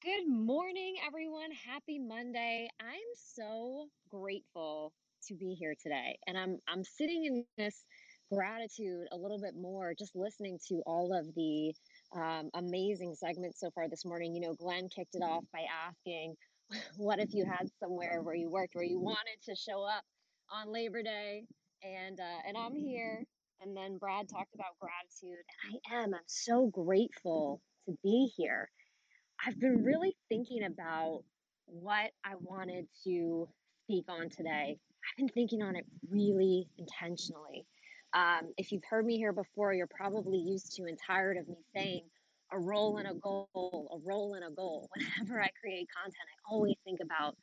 Good morning, everyone. Happy Monday. I'm so grateful to be here today. And I'm I'm sitting in this gratitude a little bit more just listening to all of the um, amazing segments so far this morning. You know, Glenn kicked it off by asking, what if you had somewhere where you worked where you wanted to show up on Labor Day? And uh, and I'm here. And then Brad talked about gratitude, and I am. I'm so grateful to be here I've been really thinking about what I wanted to speak on today. I've been thinking on it really intentionally. Um, if you've heard me here before, you're probably used to and tired of me saying a role and a goal, a role and a goal. Whenever I create content, I always think about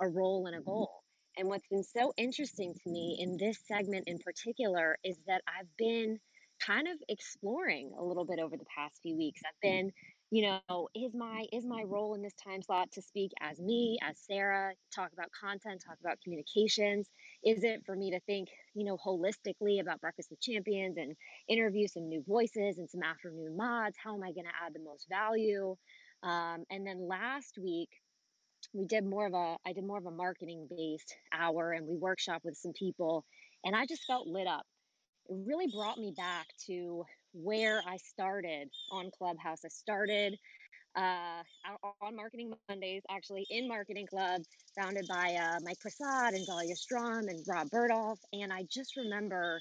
a role and a goal. And what's been so interesting to me in this segment in particular is that I've been kind of exploring a little bit over the past few weeks. I've been you know is my is my role in this time slot to speak as me as sarah talk about content talk about communications? Is it for me to think you know holistically about breakfast with champions and interview some new voices and some afternoon mods? How am i going to add the most value? Um, and then last week we did more of a i did more of a marketing based hour and we workshop with some people and i just felt lit up. It really brought me back to where I started on Clubhouse. I started uh, on Marketing Mondays, actually in Marketing Club, founded by uh, Mike Prasad and Dahlia Strom and Rob Bertolf. And I just remember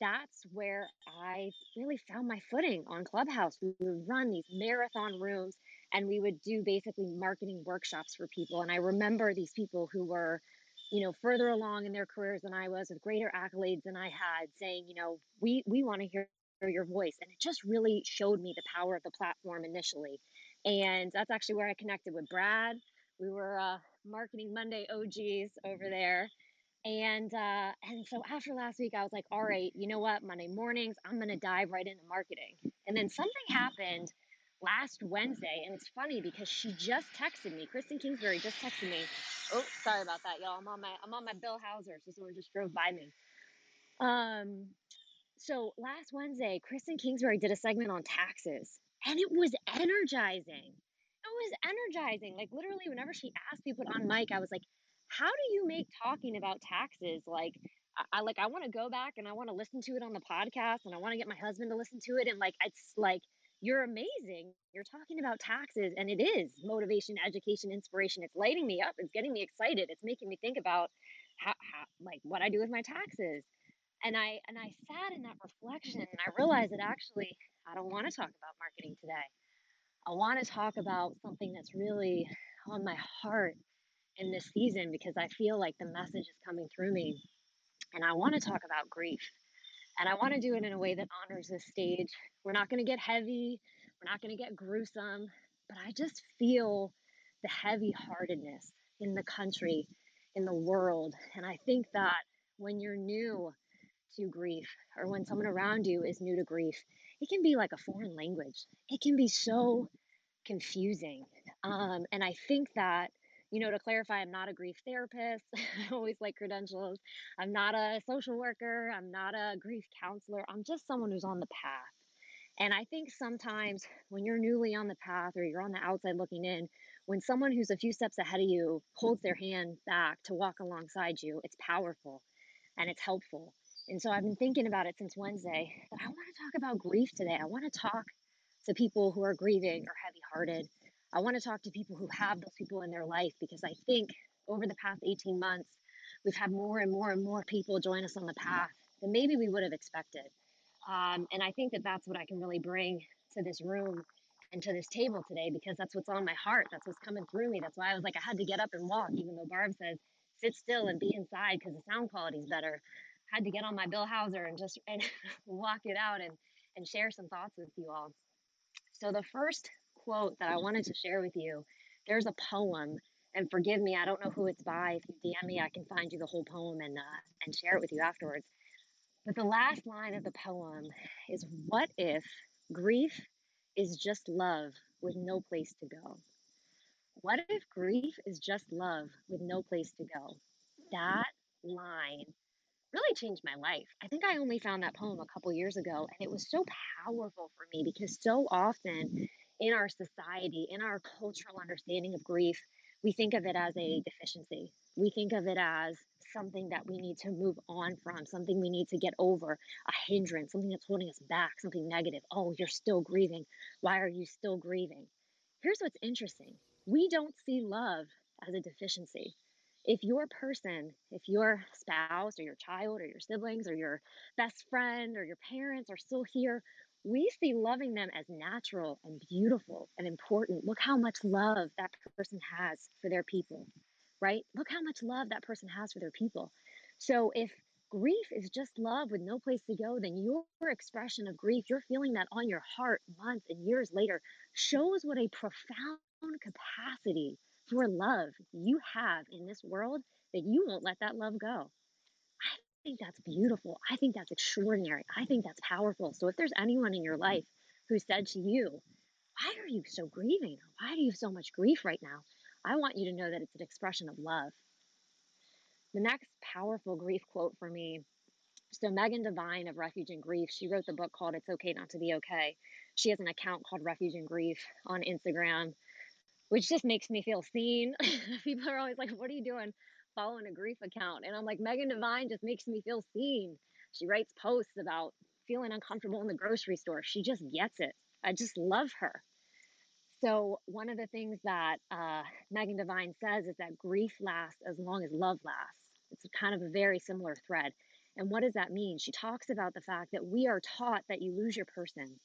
that's where I really found my footing on Clubhouse. We would run these marathon rooms and we would do basically marketing workshops for people. And I remember these people who were you know further along in their careers than I was with greater accolades than I had saying you know we we want to hear your voice and it just really showed me the power of the platform initially and that's actually where I connected with Brad. We were uh, marketing Monday OGs over there and uh, and so after last week I was like all right you know what? Monday mornings I'm gonna dive right into marketing. And then something happened last Wednesday and it's funny because she just texted me Kristen Kingsbury just texted me. Oh, sorry about that, y'all. I'm on my I'm on my Bill Hauser, so someone just drove by me. Um, so last Wednesday, Kristen Kingsbury did a segment on taxes, and it was energizing. It was energizing. Like literally, whenever she asked people on mic, I was like, "How do you make talking about taxes like?" I, like I want to go back and I want to listen to it on the podcast and I want to get my husband to listen to it and like it's like you're amazing. You're talking about taxes, and it is motivation, education, inspiration. It's lighting me up. It's getting me excited. It's making me think about how, how like what I do with my taxes. And I and I sat in that reflection, and I realized that actually I don't want to talk about marketing today. I want to talk about something that's really on my heart in this season because I feel like the message is coming through me. And I want to talk about grief. And I want to do it in a way that honors this stage. We're not going to get heavy, we're not going to get gruesome, but I just feel the heavy heartedness in the country, in the world. And I think that when you're new to grief or when someone around you is new to grief, it can be like a foreign language. It can be so confusing. Um, and I think that, you know, to clarify, I'm not a grief therapist. I always like credentials. I'm not a social worker. I'm not a grief counselor. I'm just someone who's on the path. And I think sometimes when you're newly on the path or you're on the outside looking in, when someone who's a few steps ahead of you holds their hand back to walk alongside you, it's powerful and it's helpful. And so I've been thinking about it since Wednesday. But I want to talk about grief today. I want to talk to people who are grieving or heavy hearted. I want to talk to people who have those people in their life because I think over the past 18 months, we've had more and more and more people join us on the path than maybe we would have expected. Um, and I think that that's what I can really bring to this room and to this table today because that's what's on my heart. That's what's coming through me. That's why I was like, I had to get up and walk, even though Barb says, sit still and be inside because the sound quality is better. Had to get on my Bill Hauser and just and walk it out and, and share some thoughts with you all. So, the first quote that I wanted to share with you there's a poem. And forgive me, I don't know who it's by. If you DM me, I can find you the whole poem and uh, and share it with you afterwards. But the last line of the poem is What if grief is just love with no place to go? What if grief is just love with no place to go? That line really changed my life. I think I only found that poem a mm-hmm. couple years ago, and it was so powerful for me because so often in our society, in our cultural understanding of grief, we think of it as a mm-hmm. deficiency. We think of it as something that we need to move on from, something we need to get over, a hindrance, something that's holding us back, something negative. Oh, you're still grieving. Why are you still grieving? Here's what's interesting we don't see love as a deficiency. If your person, if your spouse or your child or your siblings or your best friend or your parents are still here, we see loving them as natural and beautiful and important. Look how much love that person has for their people right? Look how much love that person has for their people. So if grief is just love with no place to go, then your expression of grief, you're feeling that on your heart months and years later, shows what a profound capacity for love you have in this world that you won't let that love go. I think that's beautiful. I think that's extraordinary. I think that's powerful. So if there's anyone in your life who said to you, Why are you so grieving? Why do you have so much grief right now? I want you to know that it's an expression of love. The next powerful grief quote for me so, Megan Devine of Refuge in Grief, she wrote the book called It's Okay Not to Be Okay. She has an account called Refuge in Grief on Instagram, which just makes me feel seen. People are always like, What are you doing following a grief account? And I'm like, Megan Devine just makes me feel seen. She writes posts about feeling uncomfortable in the grocery store. She just gets it. I just love her. So, one of the things that uh, Megan Devine says is that grief lasts as long as love lasts. It's kind of a very similar thread. And what does that mean? She talks about the fact that we are taught that you lose your person,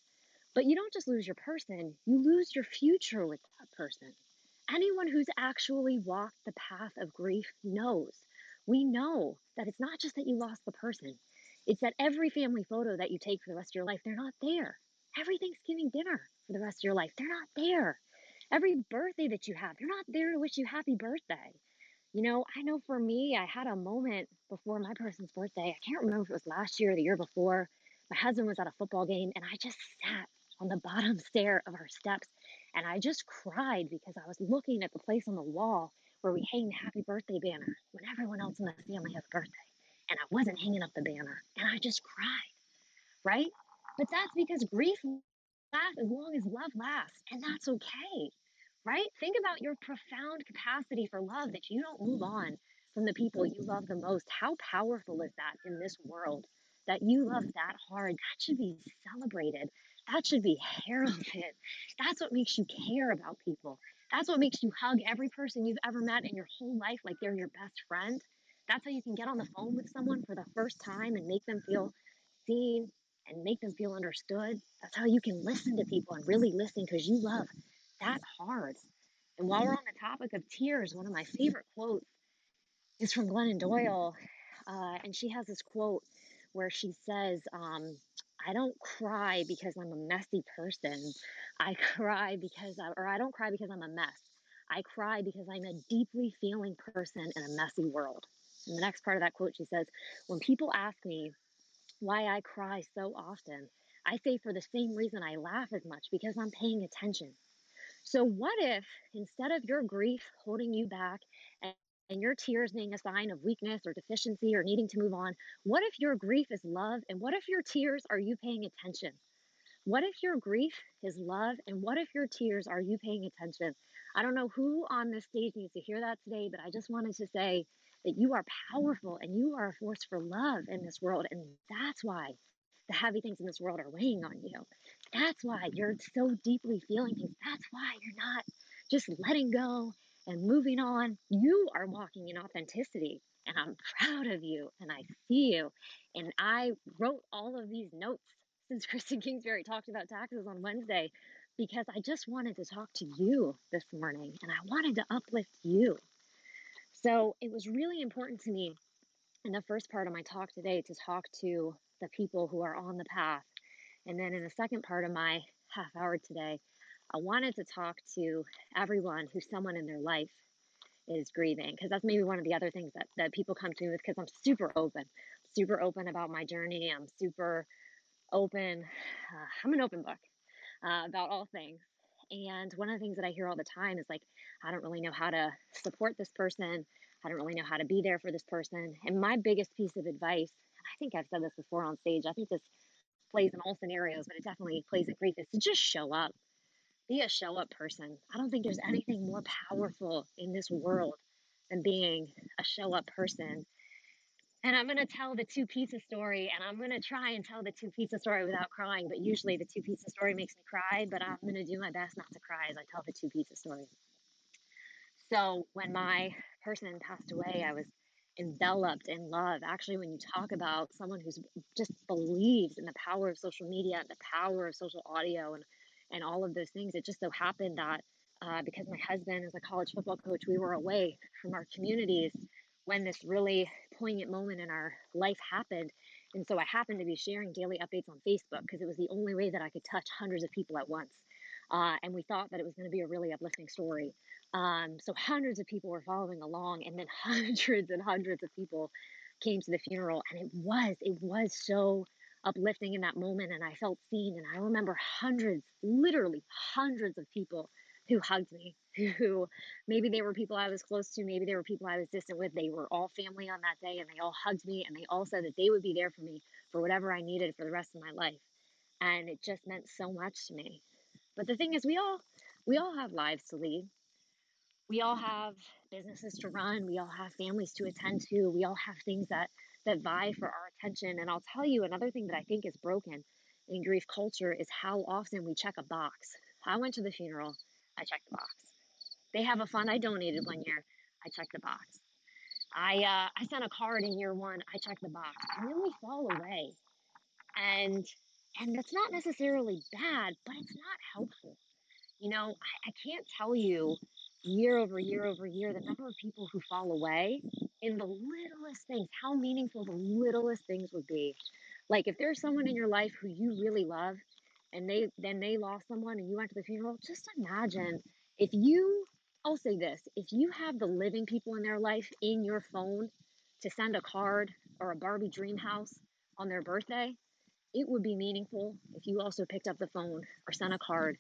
but you don't just lose your person, you lose your future with person. Anyone who's actually walked the path of grief knows. We know that it's not just that you lost the person, it's that every family photo that you take for the rest of your life, they're not there. Every Thanksgiving dinner, for the rest of your life. They're not there. Every birthday that you have, they're not there to wish you happy birthday. You know, I know for me, I had a moment before my person's birthday. I can't remember if it was last year or the year before. My husband was at a football game and I just sat on the bottom stair of our steps and I just cried because I was looking at the place on the wall where we hang the happy birthday banner when everyone else in the family has a birthday. And I wasn't hanging up the banner and I just cried, right? But that's because grief lasts as long as love lasts, and that's okay, right? Think about your profound capacity for love that you don't move on from the people you love the most. How powerful is that in this world that you love that hard? That should be celebrated. That should be heralded. That's what makes you care about people. That's what makes you hug every person you've ever met in your whole life like they're your best friend. That's how you can get on the phone with someone for the first time and make them feel seen, and make them feel understood. That's how you can listen to people and really listen because you love that hard. And while we're on the topic of tears, one of my favorite quotes is from Glennon Doyle. Uh, and she has this quote where she says, um, I don't cry because I'm a messy person. I cry because, I, or I don't cry because I'm a mess. I cry because I'm a deeply feeling person in a messy world. And the next part of that quote, she says, When people ask me why I cry so often, I say for the same reason I laugh as much because I'm paying attention. So, what if instead of your grief holding you back and, your tears being a sign of weakness or deficiency or needing to move on, what if your grief is love? And what if your tears are you paying attention? What if your grief is love? And what if your tears are you paying attention? I don't know who on this stage needs to hear that today, but I just wanted to say that you are powerful and you are a force for love in this world. And that's why the heavy things in this world are weighing on you. That's why you're so deeply feeling things. That's why you're not just letting go and moving on. You are walking in authenticity. And I'm proud of you and I see you. And I wrote all of these notes since Kristen Kingsbury talked about taxes on Wednesday because I just wanted to talk to you this morning and I wanted to uplift you. So it was really important to me in the first part of my talk today to talk to the people who are on the path. And then in the second part of my half hour today, I wanted to talk to everyone who someone in their life is grieving because that's maybe one of the other things that, that people come to me with because I'm super open, super open about my journey. I'm super open. Uh, I'm an open book uh, about all things. And one of the things that I hear all the time is like, I don't really know how to support this person. I don't really know how to be there for this person. And my biggest piece of advice, I think I've said this before on stage, I think this plays in all scenarios, but it definitely plays in grief, is to just show up. Be a show up person. I don't think there's mm-hmm. anything more powerful in this world than being a show up person and I'm going to tell the two pizza story, and I'm going to try and tell the two pizza story without crying. But usually, the two pizza story makes me cry. But I'm going to do my best not to cry as I tell the two pizza story. So when my person passed away, I was enveloped in love. Actually, when you talk about someone who's just believes in the power of social media, the power of social audio, and and all of those things, it just so happened that uh, because my husband is a college football coach, we were away from our communities when this really poignant moment in our life happened. And so I happened to be sharing daily updates on Facebook because it was the only way that I could touch hundreds of people at once. Uh, and we thought that it was going to be a really uplifting story. Um, so hundreds of people were following along, and then hundreds and hundreds of people came to the funeral. And it was, it was so uplifting in that moment. And I felt seen. And I remember hundreds, literally hundreds of people who hugged me, who maybe they were people I was close to, maybe they were people I was distant with. They were all family on that day and they all hugged me and they all said that they would be there for me for whatever I needed for the rest of my life. And it just meant so much to me. But the thing is we all we all have lives to lead. We all have businesses to run, we all have families to attend to, we all have things that that vie for our attention. And I'll tell you another thing that I think is broken in grief culture is how often we check a box. I went to the funeral I checked the box. They have a fund I donated one year. I checked the box. I uh, I sent a card in year one. I checked the box, and then we fall away, and and that's not necessarily bad, but it's not helpful. You know, I, I can't tell you year over year over year the number of people who fall away in the littlest things, how meaningful the littlest things would be. Like if there's someone in your life who you really love and they then they lost someone and you went to the funeral, just imagine if you I'll say this, if you have the living people in their life in your phone to send a card or a Barbie dream house on their birthday, it would be meaningful if you also picked up the phone or sent a card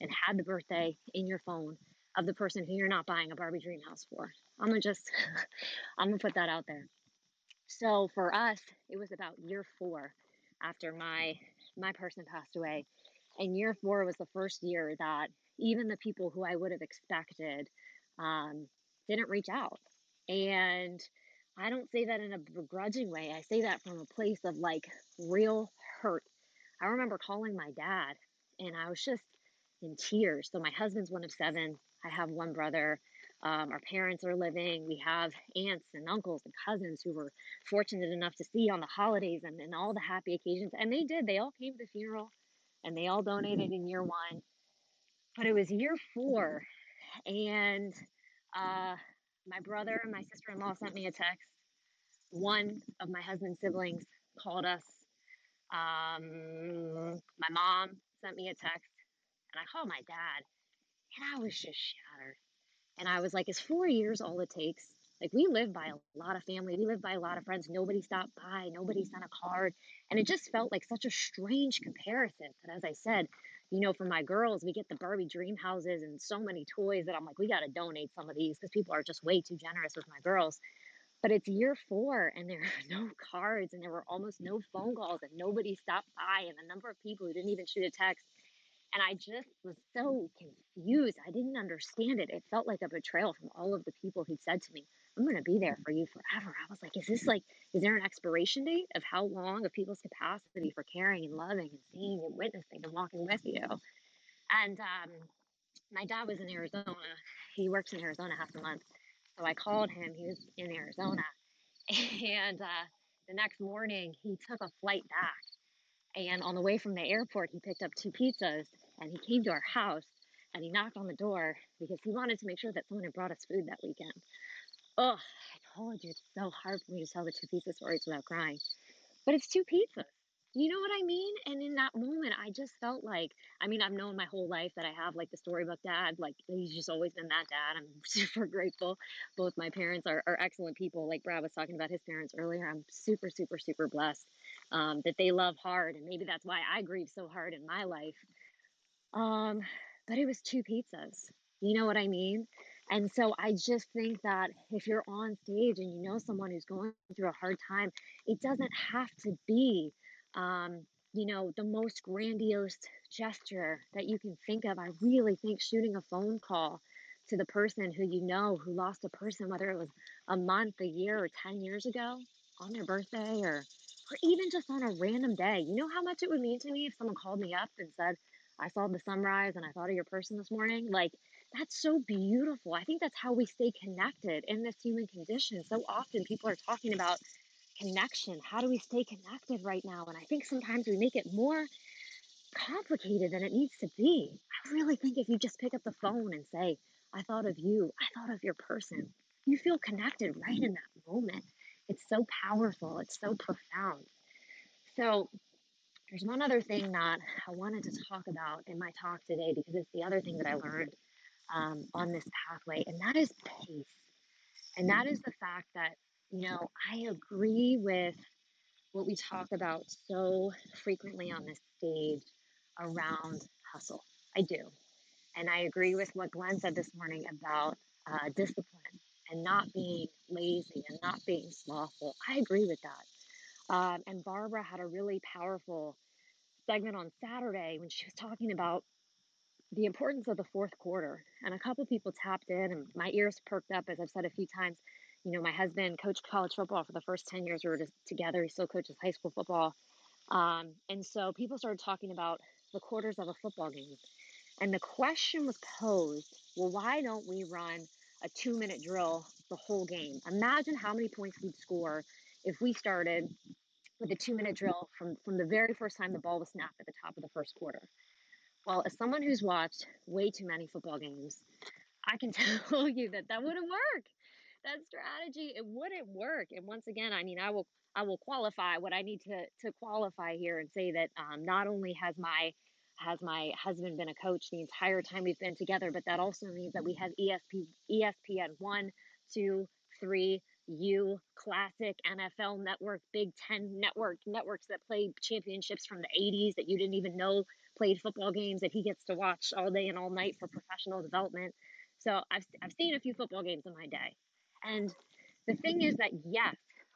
and had the birthday in your phone of the person who you're not buying a Barbie dream house for. I'm gonna just I'm gonna put that out there. So for us, it was about year four after my my person passed away. And year four was the first year that even the people who I would have expected um, didn't reach out. And I don't say that in a begrudging way. I say that from a place of like real hurt. I remember calling my dad and I was just in tears. So my husband's one of seven. I have one brother. Um, our parents are living. We have aunts and uncles and cousins who were fortunate enough to see on the holidays and, and all the happy occasions. And they did. They all came to the funeral and they all donated in year one. But it was year four. And uh, my brother and my sister in law sent me a text. One of my husband's siblings called us. Um, my mom sent me a text. And I called my dad. And I was just shattered And I was like, is four years all it takes? Like we live by a lot of family, we live by a lot of friends. Nobody stopped by, nobody sent a card. And it just felt like such a strange comparison. But as I said, you know, for my girls, we get the Barbie dream houses and so many toys that I'm like, we got to donate some of these because people are just way too generous with my girls. But it's year four and there are no cards and there were almost no phone calls and nobody stopped by and the number of people who didn't even shoot a text. And I just was so confused. I didn't understand it. It felt like a betrayal from all of the people who'd said to me, I'm going to be there for you forever. I was like, is this like, is there an expiration date of how long of people's capacity for caring and loving and seeing and witnessing and walking with you? And um, my dad was in Arizona. He works in Arizona half the month. So I called him. He was in Arizona. And uh, the next morning, he took a flight back. And on the way from the airport, he picked up two pizzas and he came to our house and he knocked on the door because he wanted to make sure that someone had brought us food that weekend. Oh, I told you it's so hard for me to tell the two pizza stories without crying. But it's two pizzas. You know what I mean? And in that moment, I just felt like, I mean, I've known my whole life that I have like the storybook dad. Like, he's just always been that dad. I'm super grateful. Both my parents are, are excellent people. Like Brad was talking about his parents earlier. I'm super, super, super blessed um, that they love hard. And maybe that's why I grieve so hard in my life. Um, but it was two pizzas. You know what I mean? And so I just think that if you're on stage and you know someone who's going through a hard time, it doesn't have to be, um, you know, the most grandiose gesture that you can think of. I really think shooting a phone call to the person who you know who lost a person, whether it was a month, a year, or 10 years ago on their birthday or or even just on a random day. You know how much it would mean to me if someone called me up and said, I saw the sunrise and I thought of your person this morning? Like that's so beautiful. I think that's how we stay connected in this human condition. So often people are talking about connection. How do we stay connected right now? And I think sometimes we make it more complicated than it needs to be. I really think if you just pick up the phone and say, I thought of you, I thought of your person, you feel connected right in that moment. It's so powerful, it's so profound. So, there's one other thing that I wanted to talk about in my talk today because it's the other thing that I learned um, on this pathway, and that is pace. And that is the fact that, you know, I agree with what we talk about so frequently on this stage around hustle. I do. And I agree with what Glenn said this morning about uh, discipline and not being lazy and not being slothful. I agree with that. Um, and Barbara had a really powerful segment on Saturday when she was talking about the importance of the fourth quarter. And a couple people tapped in, and my ears perked up, as I've said a few times. You know, my husband coached college football for the first 10 years we were together. He still coaches high school football. Um, and so people started talking about the quarters of a football game. And the question was posed well, why don't we run a two minute drill the whole game? Imagine how many points we'd score if we started with a two minute drill from, from the very first time the ball was snapped at the top of the first quarter. Well, as someone who's watched way too many football games, I can tell you that that wouldn't work. That strategy, it wouldn't work. And once again, I mean, I will I will qualify what I need to to qualify here and say that um, not only has my has my husband been a coach the entire time we've been together, but that also means that we have ESP, ESPN one, two, three, U, Classic, NFL Network, Big Ten Network, networks that play championships from the 80s that you didn't even know played football games that he gets to watch all day and all night for professional development. So I've, I've seen a few football games in my day. And the thing is that, yes,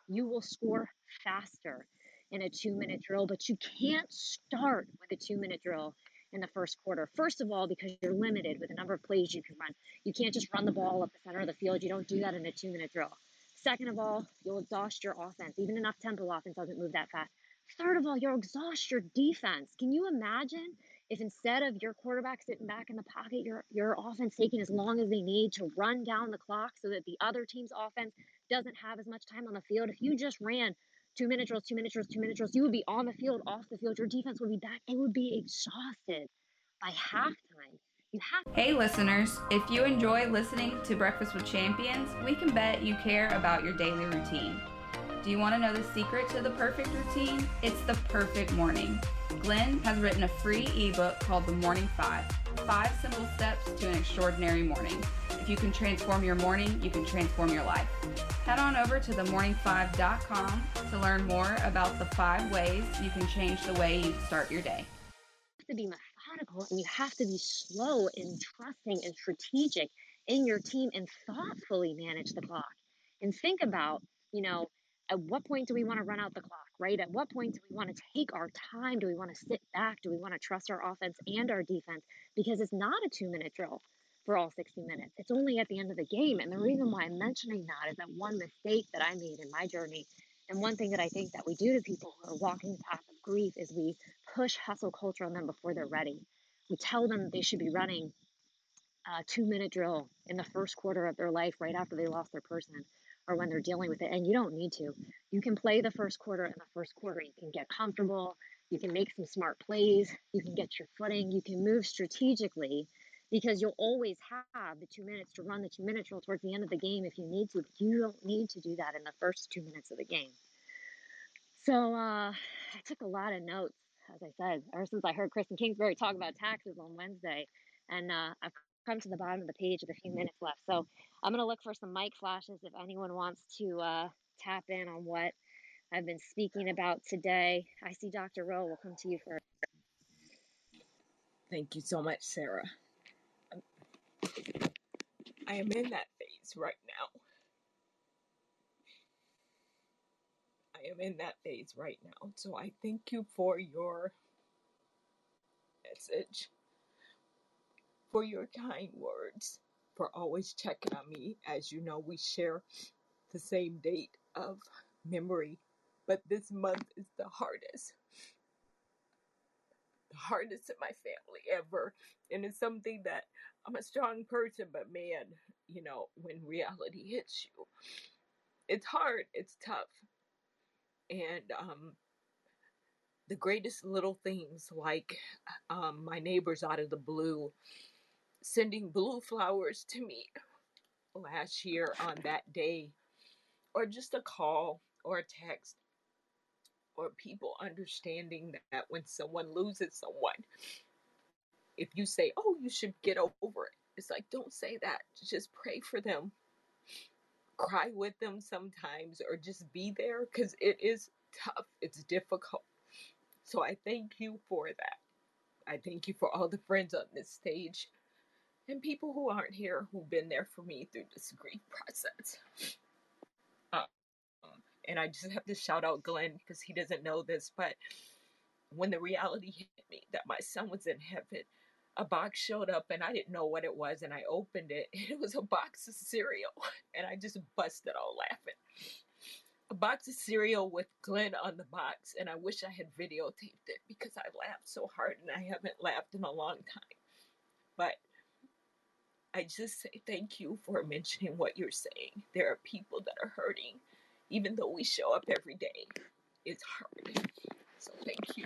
you will score faster in a two minute drill, but you can't start with a two minute drill in the first quarter. First of all, because you're limited with the number of plays you can run. You can't just run the ball up the center of the field. You don't do that in a two minute drill. Second of all, you'll exhaust your offense. Even up tempo offense doesn't move that fast. Third of all, you'll exhaust your defense. Can you imagine if instead of your quarterback sitting back in the pocket, your your offense taking as long as they need to run down the clock so that the other team's offense doesn't have as much time on the field? If you just ran two minute drills, two minute drills, two minute drills, you would be on the field, off the field. Your defense would be back. It would be exhausted by halftime. You have. Hey, listeners! If you enjoy listening to Breakfast with Champions, we can bet you care about your daily routine. Do you want to know the secret to the perfect routine? It's the perfect morning. Glenn has written a free ebook called The Morning Five Five Simple Steps to an Extraordinary Morning. If you can transform your morning, you can transform your life. Head on over to themorning5.com to learn more about the five ways you can change the way you start your day. To be methodical and you have to be slow and trusting and strategic in your team and thoughtfully manage the clock. And think about, you know, at what point do we want to run out the clock, right? At what point do we want to take our time? Do we want to sit back? Do we want to trust our offense and our defense? Because it's not a two minute drill for all 60 minutes. It's only at the end of the game. And the reason why I'm mentioning that is that one mistake that I made in my journey, and one thing that I think that we do to people who are walking the path of grief is we push hustle culture on them before they're ready. We tell them they should be running a two minute drill in the first quarter of their life right after they lost their person or when they're dealing with it. And you don't need to. You can play the first quarter in the first quarter. You can get comfortable. You can make some smart plays. You can get your footing. You can move strategically because you'll always have the two minutes to run the two minute drill towards the end of the game if you need to, you don't need to do that in the first two minutes of the game. So uh, I took a lot of notes, as I said, ever since I heard Kristen Kingsbury talk about taxes on Wednesday. And uh, I've come to the bottom of the page with a few minutes left. So I'm going to look for some mic flashes if anyone wants to uh, tap in on what I've been speaking about today. I see Dr. Rowe. We'll come to you first. Thank you so much, Sarah. I am in that phase right now. I am in that phase right now. So I thank you for your message, for your kind words, for always checking on me. As you know, we share the same date of memory, but this month is the hardest. The hardest in my family ever. And it's something that I'm a strong person, but man, you know, when reality hits you, it's hard, it's tough. And um, the greatest little things, like um, my neighbors out of the blue sending blue flowers to me last year on that day, or just a call or a text, or people understanding that when someone loses someone, if you say, oh, you should get over it, it's like, don't say that. Just pray for them. Cry with them sometimes or just be there because it is tough. It's difficult. So I thank you for that. I thank you for all the friends on this stage and people who aren't here who've been there for me through this grief process. Um, and I just have to shout out Glenn because he doesn't know this, but when the reality hit me that my son was in heaven, a box showed up and I didn't know what it was and I opened it and it was a box of cereal and I just busted out laughing. A box of cereal with Glenn on the box and I wish I had videotaped it because I laughed so hard and I haven't laughed in a long time. But I just say thank you for mentioning what you're saying. There are people that are hurting even though we show up every day. It's hard. So thank you.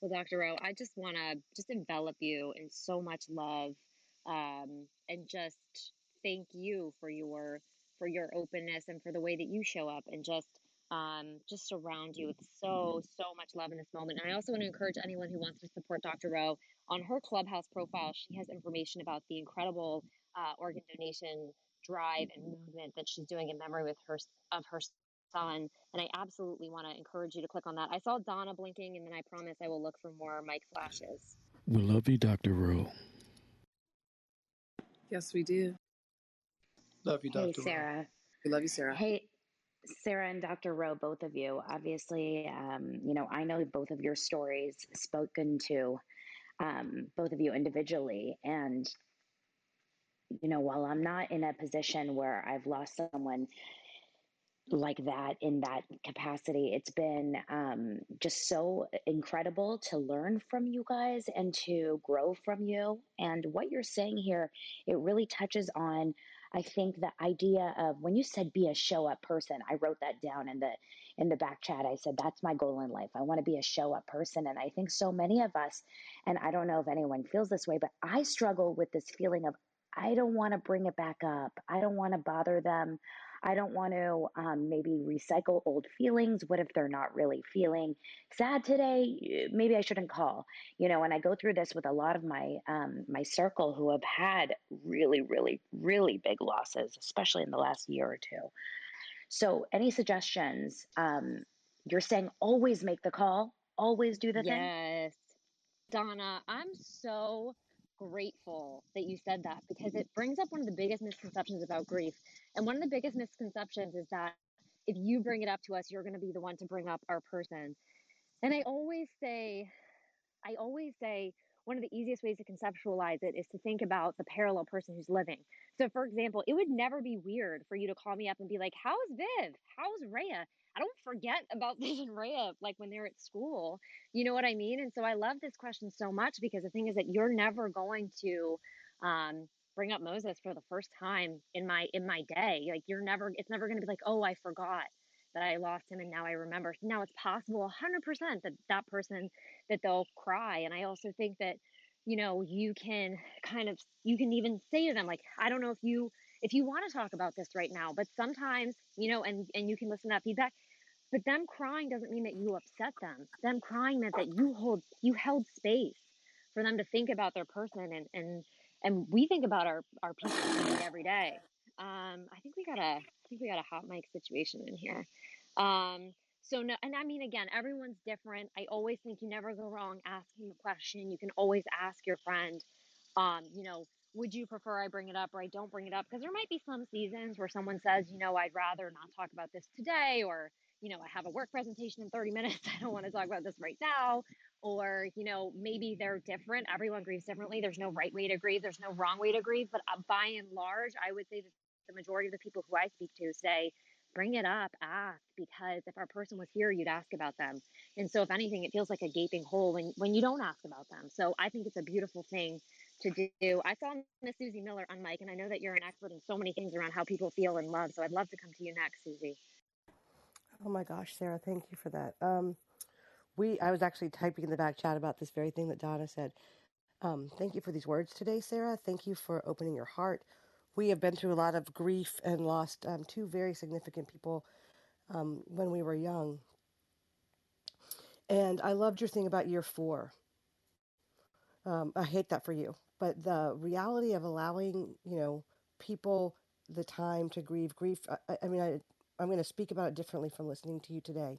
Well, Dr. Rowe, I just want to just envelop you in so much love um, and just thank you for your for your openness and for the way that you show up and just um, just surround you with so so much love in this moment. And I also want to encourage anyone who wants to support Dr. Rowe on her Clubhouse profile. She has information about the incredible uh, organ donation drive and movement that she's doing in memory with her of her son. And I absolutely want to encourage you to click on that. I saw Donna blinking, and then I promise I will look for more mic flashes. We love you, Dr. Rowe. Yes, we do. Love you, Dr. Hey, Sarah. We love you, Sarah. Hey, Sarah and Dr. Rowe, both of you. Obviously, um, you know, I know both of your stories spoken to um, both of you individually. And, you know, while I'm not in a position where I've lost someone like that in that capacity. It's been um, just so incredible to learn from you guys and to grow from you. And what you're saying here, it really touches on, I think, the idea of when you said be a show up person. I wrote that down in the in the back chat. I said that's my goal in life. I want to be a show up person. And I think so many of us, and I don't know if anyone feels this way, but I struggle with this feeling of I don't want to bring it back up. I don't want to bother them. I don't want to um, maybe recycle old feelings. What if they're not really feeling sad today? Maybe I shouldn't call. You know, and I go through this with a lot of my um, my circle who have had really, really, really big losses, especially in the last year or two. So, any suggestions? Um, you're saying always make the call, always do the thing. Yes. Donna, I'm so grateful that you said that because it brings up one of the biggest misconceptions about grief. And one of the biggest misconceptions is that if you bring it up to us, you're going to be the one to bring up our person. And I always say, I always say, one of the easiest ways to conceptualize it is to think about the parallel person who's living. So, for example, it would never be weird for you to call me up and be like, How's Viv? How's Rhea? I don't forget about Viv and Rhea like when they're at school. You know what I mean? And so I love this question so much because the thing is that you're never going to um, bring up Moses for the first time in my in my day. Like you're never it's never going to be like, "Oh, I forgot." That I lost him and now I remember. Now it's possible 100% that that person that they'll cry and I also think that you know, you can kind of you can even say to them like, I don't know if you if you want to talk about this right now, but sometimes, you know, and and you can listen to that feedback but them crying doesn't mean that you upset them. Them crying meant that you hold you held space for them to think about their person and and and we think about our our people every day. Um, I think we got a I think we got a hot mic situation in here. Um, so no, and I mean again, everyone's different. I always think you never go wrong asking the question. You can always ask your friend, um, you know, would you prefer I bring it up or I don't bring it up? Because there might be some seasons where someone says, you know, I'd rather not talk about this today, or you know, I have a work presentation in 30 minutes. I don't want to talk about this right now. Or, you know, maybe they're different. Everyone grieves differently. There's no right way to grieve, there's no wrong way to grieve. But uh, by and large, I would say that the majority of the people who I speak to say, bring it up, ask, because if our person was here, you'd ask about them. And so, if anything, it feels like a gaping hole when, when you don't ask about them. So, I think it's a beautiful thing to do. I saw Miss Susie Miller on mic, and I know that you're an expert in so many things around how people feel and love. So, I'd love to come to you next, Susie. Oh my gosh, Sarah, thank you for that. Um, we, I was actually typing in the back chat about this very thing that Donna said. Um, thank you for these words today, Sarah. Thank you for opening your heart. We have been through a lot of grief and lost um, two very significant people um, when we were young. And I loved your thing about year four. Um, I hate that for you, but the reality of allowing, you know, people the time to grieve, grief. I, I mean, I, I'm going to speak about it differently from listening to you today.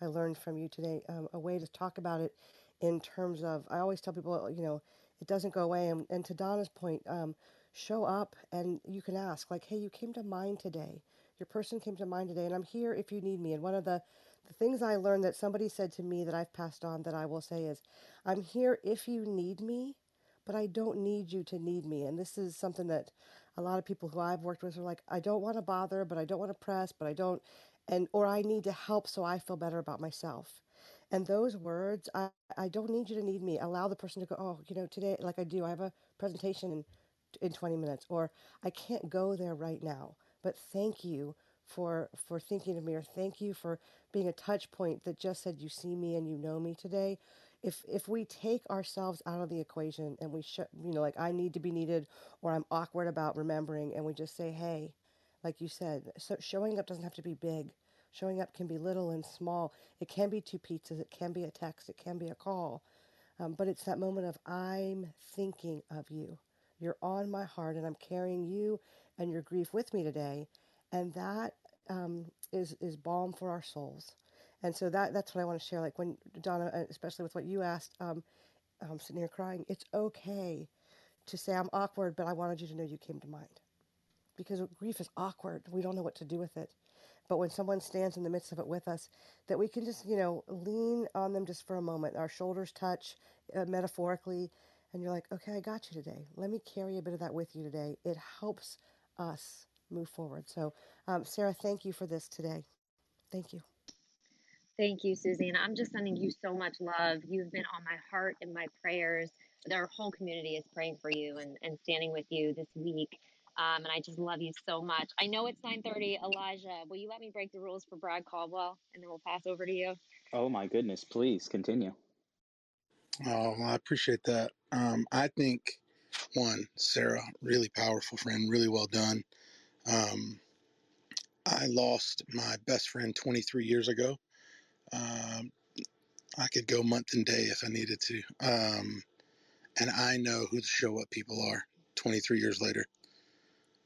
I learned from you today um, a way to talk about it in terms of, I always tell people, you know, it doesn't go away. And, and to Donna's point, um, show up and you can ask, like, hey, you came to mind today. Your person came to mind today, and I'm here if you need me. And one of the, the things I learned that somebody said to me that I've passed on that I will say is, I'm here if you need me, but I don't need you to need me. And this is something that a lot of people who I've worked with are like, I don't want to bother, but I don't want to press, but I don't, and or I need to help so I feel better about myself. And those words, I, I don't need you to need me. Allow the person to go, oh, you know, today, like I do, I have a presentation in, in 20 minutes, or I can't go there right now, but thank you for for thinking of me or thank you for being a touch point that just said you see me and you know me today. If if we take ourselves out of the equation and we sh- you know like I need to be needed or I'm awkward about remembering and we just say hey like you said so showing up doesn't have to be big. Showing up can be little and small. It can be two pizzas. It can be a text. It can be a call. Um, but it's that moment of I'm thinking of you you're on my heart and I'm carrying you and your grief with me today and that um, is is balm for our souls and so that that's what I want to share. Like when Donna, uh, especially with what you asked, um, I'm sitting here crying. It's okay to say I'm awkward, but I wanted you to know you came to mind because grief is awkward. We don't know what to do with it. But when someone stands in the midst of it with us, that we can just, you know, lean on them just for a moment. Our shoulders touch uh, metaphorically, and you're like, okay, I got you today. Let me carry a bit of that with you today. It helps us move forward. So, um, Sarah, thank you for this today. Thank you. Thank you, Susie. And I'm just sending you so much love. You've been on my heart and my prayers. Our whole community is praying for you and, and standing with you this week. Um, and I just love you so much. I know it's 9:30. Elijah, will you let me break the rules for Brad Caldwell, and then we'll pass over to you? Oh my goodness! Please continue. Oh, well, I appreciate that. Um, I think one, Sarah, really powerful friend, really well done. Um, I lost my best friend 23 years ago. Um, I could go month and day if I needed to. Um, and I know who the show up people are 23 years later.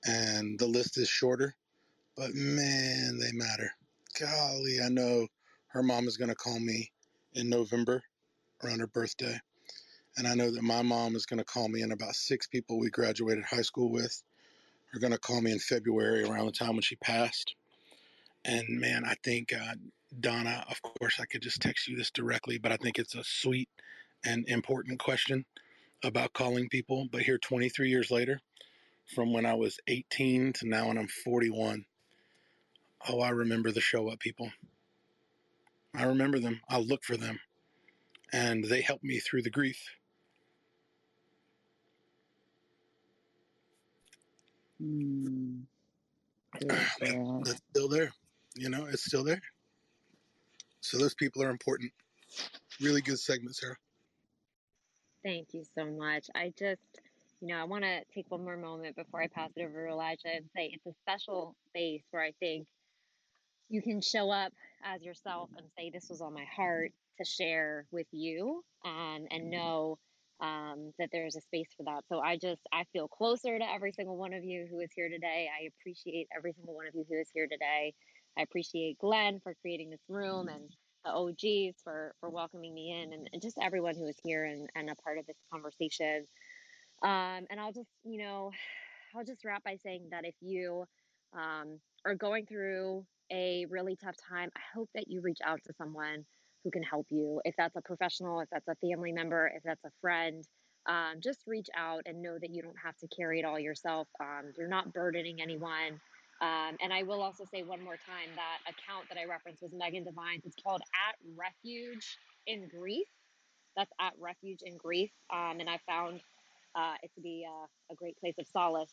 And the list is shorter, but man, they matter. Golly, I know her mom is going to call me in November around her birthday. And I know that my mom is going to call me, and about six people we graduated high school with are going to call me in February around the time when she passed. And man, I think, uh, Donna, of course, I could just text you this directly, but I think it's a sweet and important question about calling people. But here, 23 years later, from when I was 18 to now when I'm 41, oh, I remember the show up people. I remember them. I'll look for them. And they helped me through the grief. Mm, That's still there. You know, it's still there. So those people are important. Really good segment, Sarah. Thank you so much. I just, you know, I want to take one more moment before I pass it over to Elijah and say it's a special space where I think you can show up as yourself and say, This was on my heart to share with you um, and know um, that there's a space for that. So I just, I feel closer to every single one of you who is here today. I appreciate every single one of you who is here today. I appreciate Glenn for creating this room and the OGs for, for welcoming me in and, and just everyone who is here and, and a part of this conversation. Um, and I'll just, you know, I'll just wrap by saying that if you um, are going through a really tough time, I hope that you reach out to someone who can help you. If that's a professional, if that's a family member, if that's a friend, um, just reach out and know that you don't have to carry it all yourself. Um, you're not burdening anyone. Um, and I will also say one more time that account that I referenced was Megan Devine's. It's called At Refuge in Grief. That's at Refuge in Grief. Um, and I found uh, it to be uh, a great place of solace.